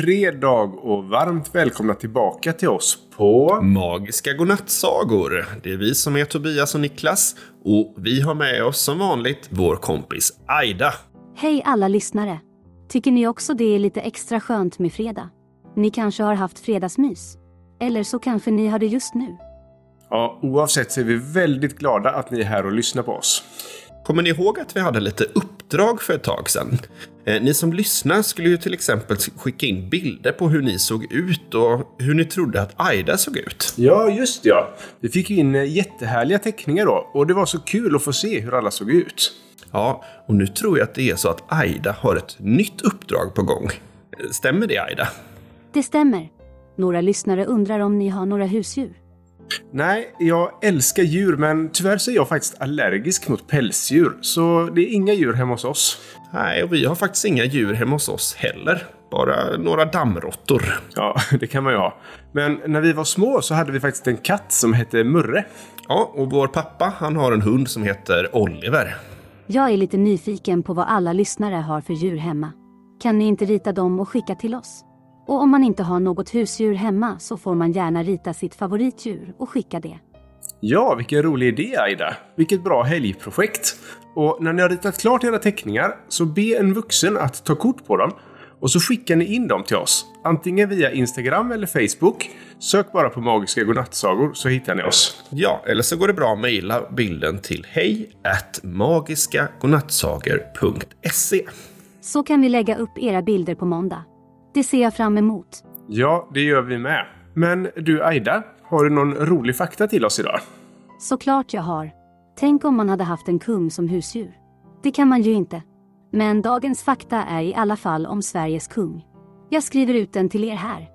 fredag och varmt välkomna tillbaka till oss på... Magiska godnattsagor. Det är vi som är Tobias och Niklas och vi har med oss som vanligt vår kompis Aida. Hej alla lyssnare! Tycker ni också det är lite extra skönt med fredag? Ni kanske har haft fredagsmys? Eller så kanske ni har det just nu? Ja, oavsett så är vi väldigt glada att ni är här och lyssnar på oss. Kommer ni ihåg att vi hade lite uppdrag för ett tag sedan? Eh, ni som lyssnar skulle ju till exempel skicka in bilder på hur ni såg ut och hur ni trodde att Aida såg ut. Ja, just ja. Vi fick in eh, jättehärliga teckningar då och det var så kul att få se hur alla såg ut. Ja, och nu tror jag att det är så att Aida har ett nytt uppdrag på gång. Eh, Stämmer det Aida? Det stämmer. Några lyssnare undrar om ni har några husdjur. Nej, jag älskar djur men tyvärr så är jag faktiskt allergisk mot pälsdjur. Så det är inga djur hemma hos oss. Nej, och vi har faktiskt inga djur hemma hos oss heller. Bara några dammråttor. Ja, det kan man ju ha. Men när vi var små så hade vi faktiskt en katt som hette Murre. Ja, och vår pappa han har en hund som heter Oliver. Jag är lite nyfiken på vad alla lyssnare har för djur hemma. Kan ni inte rita dem och skicka till oss? Och om man inte har något husdjur hemma så får man gärna rita sitt favoritdjur och skicka det. Ja, vilken rolig idé Aida! Vilket bra helgprojekt! Och när ni har ritat klart era teckningar så be en vuxen att ta kort på dem och så skickar ni in dem till oss. Antingen via Instagram eller Facebook. Sök bara på Magiska Godnattsagor så hittar ni oss. Ja, eller så går det bra att mejla bilden till hej magiskagodnattsagor.se. Så kan vi lägga upp era bilder på måndag. Det ser jag fram emot. Ja, det gör vi med. Men du Aida, har du någon rolig fakta till oss idag? Såklart jag har. Tänk om man hade haft en kung som husdjur. Det kan man ju inte. Men dagens fakta är i alla fall om Sveriges kung. Jag skriver ut den till er här.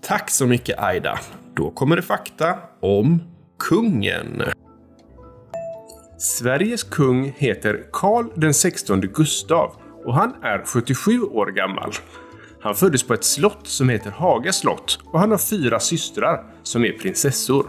Tack så mycket Aida. Då kommer det fakta om kungen. Sveriges kung heter Karl den 16 Gustav och han är 77 år gammal. Han föddes på ett slott som heter Haga slott och han har fyra systrar som är prinsessor.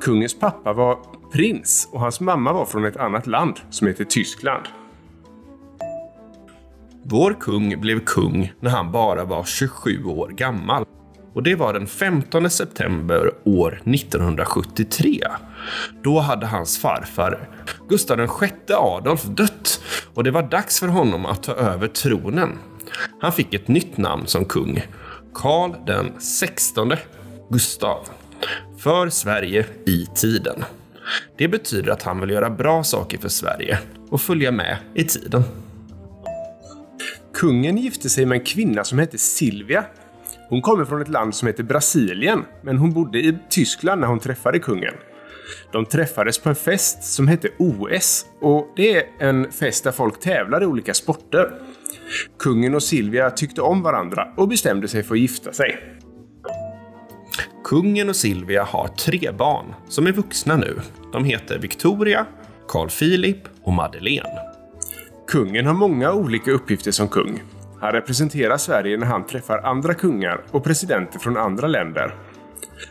Kungens pappa var prins och hans mamma var från ett annat land som heter Tyskland. Vår kung blev kung när han bara var 27 år gammal. Och det var den 15 september år 1973. Då hade hans farfar Gustav VI Adolf dött och det var dags för honom att ta över tronen. Han fick ett nytt namn som kung. Karl den 16 Gustav. För Sverige i tiden. Det betyder att han vill göra bra saker för Sverige och följa med i tiden. Kungen gifte sig med en kvinna som hette Silvia. Hon kommer från ett land som heter Brasilien, men hon bodde i Tyskland när hon träffade kungen. De träffades på en fest som hette OS och det är en fest där folk tävlar i olika sporter. Kungen och Silvia tyckte om varandra och bestämde sig för att gifta sig. Kungen och Silvia har tre barn som är vuxna nu. De heter Victoria, Carl Philip och Madeleine. Kungen har många olika uppgifter som kung. Han representerar Sverige när han träffar andra kungar och presidenter från andra länder.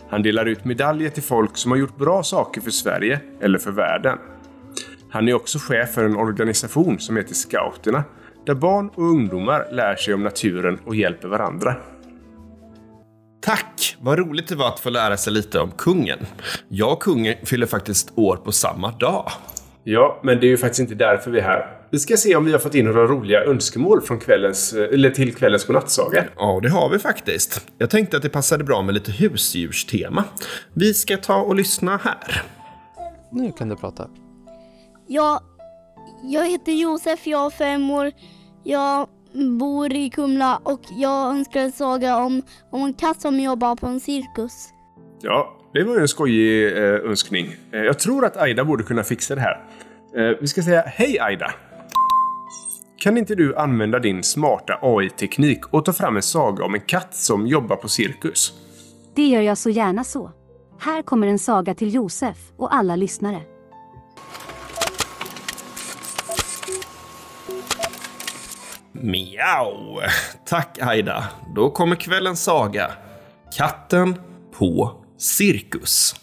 Han delar ut medaljer till folk som har gjort bra saker för Sverige eller för världen. Han är också chef för en organisation som heter Scouterna, där barn och ungdomar lär sig om naturen och hjälper varandra. Tack! Vad roligt det var att få lära sig lite om kungen. Jag och kungen fyller faktiskt år på samma dag. Ja, men det är ju faktiskt inte därför vi är här. Vi ska se om vi har fått in några roliga önskemål från kvällens, eller till kvällens godnattsaga. Ja, det har vi faktiskt. Jag tänkte att det passade bra med lite husdjurstema. Vi ska ta och lyssna här. Nu kan du prata. Ja, jag heter Josef, jag är fem år. Jag bor i Kumla och jag önskar en saga om, om en katt som jobbar på en cirkus. Ja, det var ju en skojig eh, önskning. Eh, jag tror att Aida borde kunna fixa det här. Eh, vi ska säga hej Aida! Kan inte du använda din smarta AI-teknik och ta fram en saga om en katt som jobbar på cirkus? Det gör jag så gärna så. Här kommer en saga till Josef och alla lyssnare. Miau! Tack Aida. Då kommer kvällens saga. Katten på cirkus.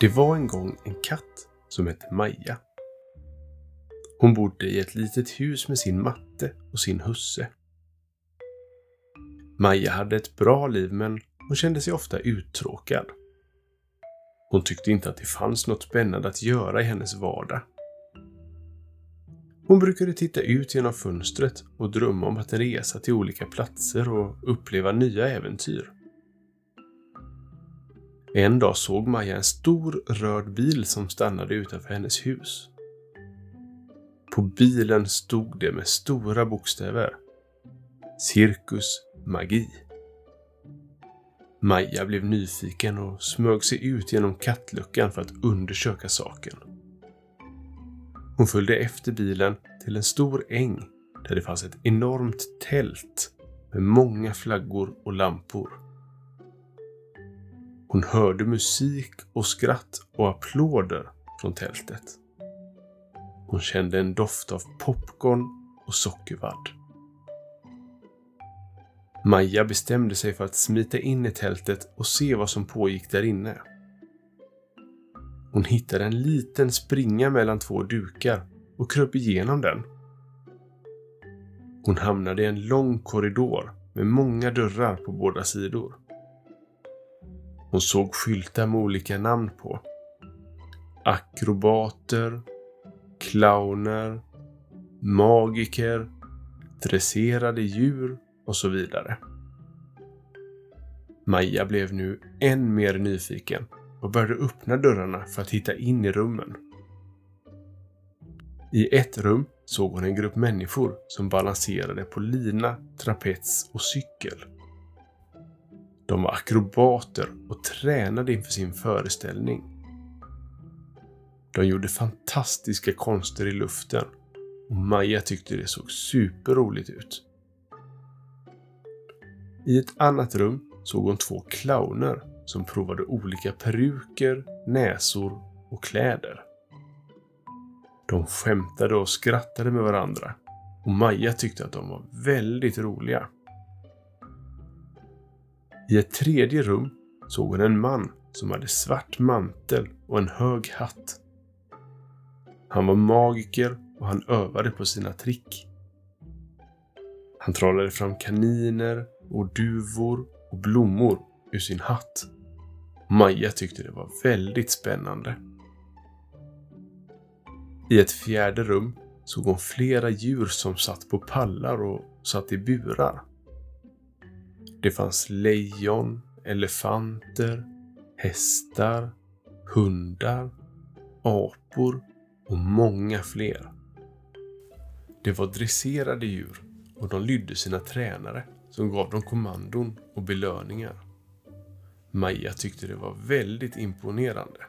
Det var en gång en katt som hette Maja. Hon bodde i ett litet hus med sin matte och sin husse. Maja hade ett bra liv men hon kände sig ofta uttråkad. Hon tyckte inte att det fanns något spännande att göra i hennes vardag. Hon brukade titta ut genom fönstret och drömma om att resa till olika platser och uppleva nya äventyr. En dag såg Maja en stor röd bil som stannade utanför hennes hus. På bilen stod det med stora bokstäver. Cirkus Magi. Maja blev nyfiken och smög sig ut genom kattluckan för att undersöka saken. Hon följde efter bilen till en stor äng där det fanns ett enormt tält med många flaggor och lampor. Hon hörde musik och skratt och applåder från tältet. Hon kände en doft av popcorn och sockervadd. Maja bestämde sig för att smita in i tältet och se vad som pågick där inne. Hon hittade en liten springa mellan två dukar och kröp igenom den. Hon hamnade i en lång korridor med många dörrar på båda sidor. Hon såg skyltar med olika namn på. Akrobater, clowner, magiker, dresserade djur och så vidare. Maja blev nu än mer nyfiken och började öppna dörrarna för att hitta in i rummen. I ett rum såg hon en grupp människor som balanserade på lina, trapets och cykel. De var akrobater och tränade inför sin föreställning. De gjorde fantastiska konster i luften och Maja tyckte det såg superroligt ut. I ett annat rum såg hon två clowner som provade olika peruker, näsor och kläder. De skämtade och skrattade med varandra och Maja tyckte att de var väldigt roliga. I ett tredje rum såg hon en man som hade svart mantel och en hög hatt. Han var magiker och han övade på sina trick. Han trollade fram kaniner och duvor och blommor ur sin hatt. Maja tyckte det var väldigt spännande. I ett fjärde rum såg hon flera djur som satt på pallar och satt i burar. Det fanns lejon, elefanter, hästar, hundar, apor och många fler. Det var dresserade djur och de lydde sina tränare som gav dem kommandon och belöningar. Maja tyckte det var väldigt imponerande.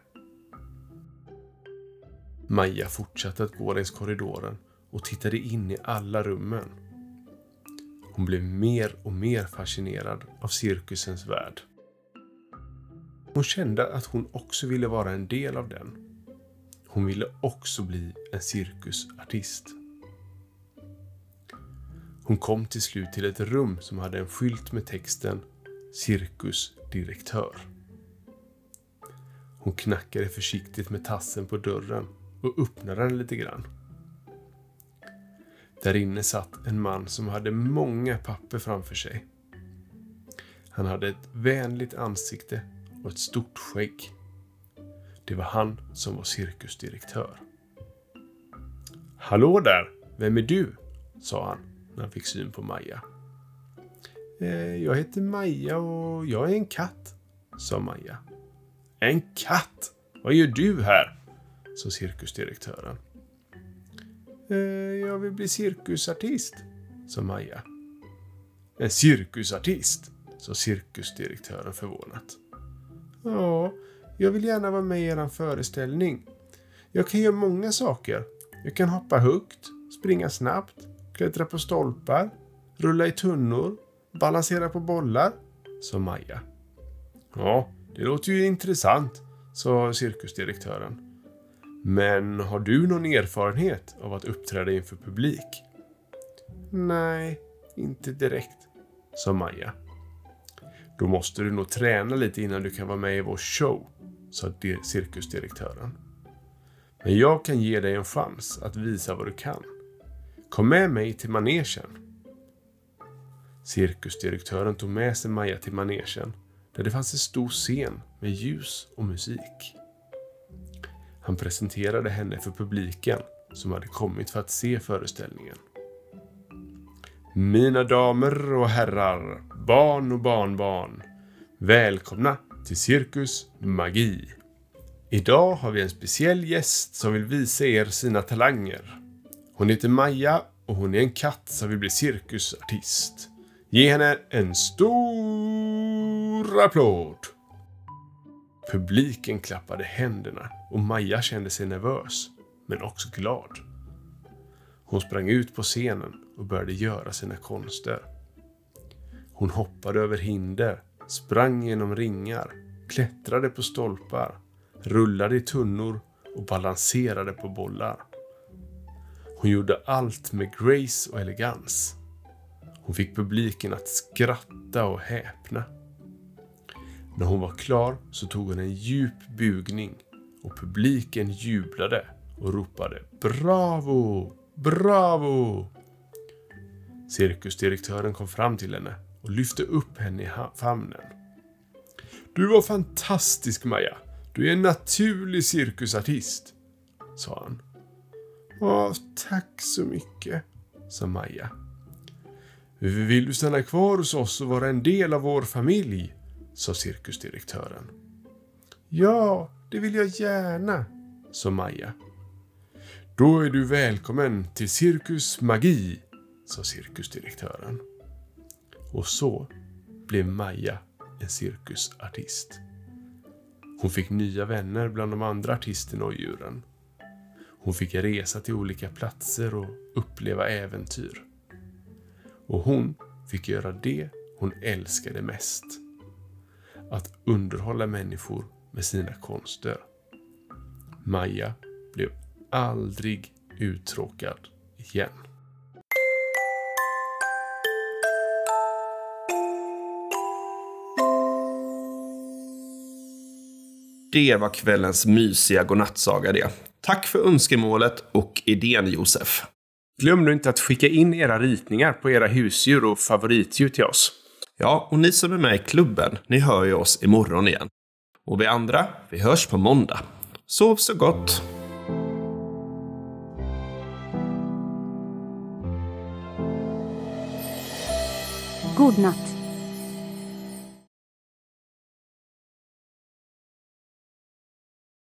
Maja fortsatte att gå längs korridoren och tittade in i alla rummen. Hon blev mer och mer fascinerad av cirkusens värld. Hon kände att hon också ville vara en del av den. Hon ville också bli en cirkusartist. Hon kom till slut till ett rum som hade en skylt med texten Cirkusdirektör. Hon knackade försiktigt med tassen på dörren och öppnade den lite grann. Där inne satt en man som hade många papper framför sig. Han hade ett vänligt ansikte och ett stort skägg. Det var han som var cirkusdirektör. Hallå där! Vem är du? sa han när han fick syn på Maja. Eh, jag heter Maja och jag är en katt, sa Maja. En katt? Vad gör du här? sa cirkusdirektören. Eh, jag vill bli cirkusartist, sa Maja. En cirkusartist? sa cirkusdirektören förvånat. Ja, jag vill gärna vara med i er föreställning. Jag kan göra många saker. Jag kan hoppa högt, springa snabbt, klättra på stolpar, rulla i tunnor, balansera på bollar, sa Maja. Ja, det låter ju intressant, sa cirkusdirektören. Men har du någon erfarenhet av att uppträda inför publik? Nej, inte direkt, sa Maja. Då måste du nog träna lite innan du kan vara med i vår show, sa cirkusdirektören. Men jag kan ge dig en chans att visa vad du kan. Kom med mig till manegen. Cirkusdirektören tog med sig Maja till manegen där det fanns en stor scen med ljus och musik. Han presenterade henne för publiken som hade kommit för att se föreställningen. Mina damer och herrar, barn och barnbarn. Välkomna till Cirkus Magi. Idag har vi en speciell gäst som vill visa er sina talanger. Hon heter Maja och hon är en katt som vill bli cirkusartist. Ge henne en stor applåd! Publiken klappade händerna och Maja kände sig nervös, men också glad. Hon sprang ut på scenen och började göra sina konster. Hon hoppade över hinder, sprang genom ringar, klättrade på stolpar, rullade i tunnor och balanserade på bollar. Hon gjorde allt med grace och elegans. Hon fick publiken att skratta och häpna. När hon var klar så tog hon en djup bugning och publiken jublade och ropade Bravo! Bravo! Cirkusdirektören kom fram till henne och lyfte upp henne i famnen. Du var fantastisk Maja. Du är en naturlig cirkusartist, sa han. Åh, tack så mycket, sa Maja. Vill du stanna kvar hos oss och vara en del av vår familj? sa cirkusdirektören. Ja, det vill jag gärna, sa Maja. Då är du välkommen till Cirkus Magi, sa cirkusdirektören. Och så blev Maja en cirkusartist. Hon fick nya vänner bland de andra artisterna och djuren. Hon fick resa till olika platser och uppleva äventyr. Och hon fick göra det hon älskade mest. Att underhålla människor med sina konster. Maja blev aldrig uttråkad igen. Det var kvällens mysiga godnattsaga det. Tack för önskemålet och idén Josef. Glöm nu inte att skicka in era ritningar på era husdjur och favoritdjur till oss. Ja, och ni som är med i klubben, ni hör ju oss imorgon igen. Och vi andra, vi hörs på måndag. Sov så gott! God natt.